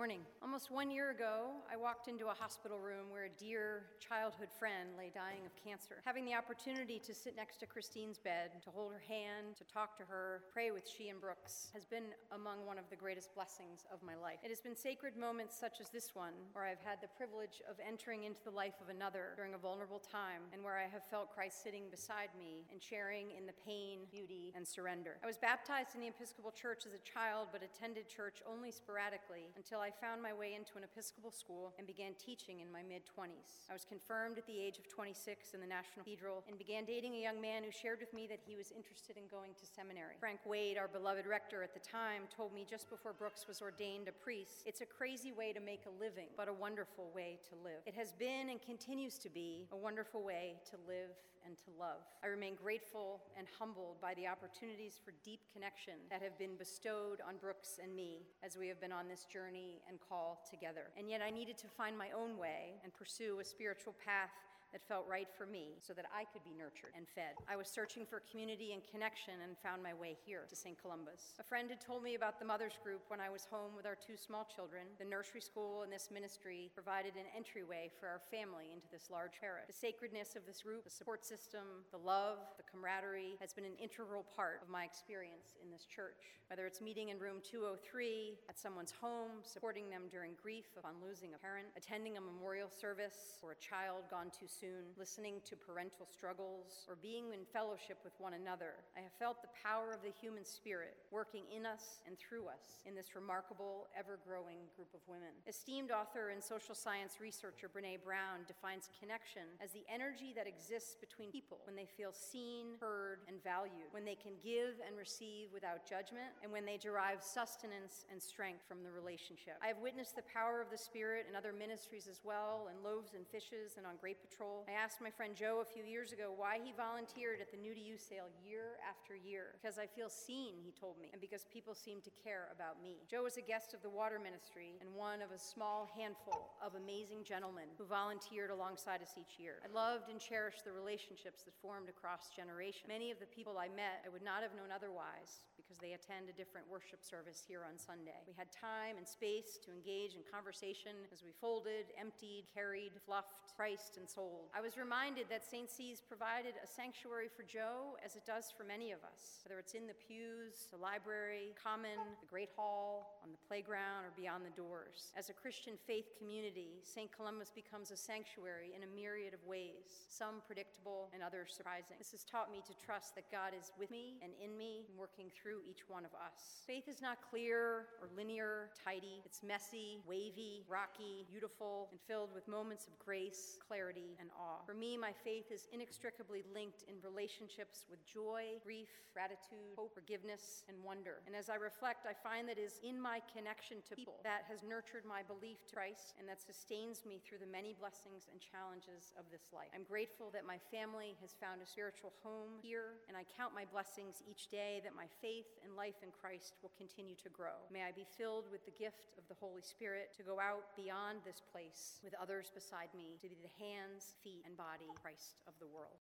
Morning. Almost one year ago, I walked into a hospital room where a dear childhood friend lay dying of cancer. Having the opportunity to sit next to Christine's bed, to hold her hand, to talk to her, pray with she and Brooks, has been among one of the greatest blessings of my life. It has been sacred moments such as this one, where I've had the privilege of entering into the life of another during a vulnerable time, and where I have felt Christ sitting beside me and sharing in the pain, beauty, and surrender. I was baptized in the Episcopal Church as a child, but attended church only sporadically until until I found my way into an Episcopal school and began teaching in my mid 20s. I was confirmed at the age of 26 in the National Cathedral and began dating a young man who shared with me that he was interested in going to seminary. Frank Wade, our beloved rector at the time, told me just before Brooks was ordained a priest it's a crazy way to make a living, but a wonderful way to live. It has been and continues to be a wonderful way to live and to love. I remain grateful and humbled by the opportunities for deep connection that have been bestowed on Brooks and me as we have been on this journey and call together. And yet I needed to find my own way and pursue a spiritual path that felt right for me so that I could be nurtured and fed. I was searching for community and connection and found my way here to St. Columba's. A friend had told me about the Mothers Group when I was home with our two small children. The nursery school and this ministry provided an entryway for our family into this large parish. The sacredness of this group, the support system, the love, the camaraderie has been an integral part of my experience in this church. Whether it's meeting in room 203, at someone's home, supporting them during grief upon losing a parent, attending a memorial service or a child gone too soon, listening to parental struggles, or being in fellowship with one another, I have felt the power of the human spirit working in us and through us in this remarkable, ever growing group of women. Esteemed author and social science researcher Brene Brown defines connection as the energy that exists between people when they feel seen, heard, and valued, when they can give and receive without judgment, and when they derive sustenance and strength from the relationship. I have witnessed the power of the Spirit in other ministries as well, in loaves and fishes and on Grate Patrol I asked my friend Joe a few years ago why he volunteered at the New to You sale year after year. Because I feel seen, he told me, and because people seem to care about me. Joe was a guest of the water ministry and one of a small handful of amazing gentlemen who volunteered alongside us each year. I loved and cherished the relationships that formed across generations. Many of the people I met I would not have known otherwise because they attend a different worship service here on Sunday. We had time and space to engage in conversation as we folded, emptied, carried, fluffed, priced, and sold I was reminded that St. C's provided a sanctuary for Joe as it does for many of us, whether it's in the pews, the library, common, the great hall, on the playground, or beyond the doors. As a Christian faith community, St. Columba's becomes a sanctuary in a myriad of some predictable and others surprising. This has taught me to trust that God is with me and in me and working through each one of us. Faith is not clear or linear, tidy. It's messy, wavy, rocky, beautiful, and filled with moments of grace, clarity, and awe. For me, my faith is inextricably linked in relationships with joy, grief, gratitude, hope, forgiveness, and wonder. And as I reflect, I find that it is in my connection to people that has nurtured my belief to Christ and that sustains me through the many blessings and challenges of this life. I'm grateful that my family has found a spiritual home here, and I count my blessings each day that my faith and life in Christ will continue to grow. May I be filled with the gift of the Holy Spirit to go out beyond this place with others beside me, to be the hands feet, and body Christ of the world.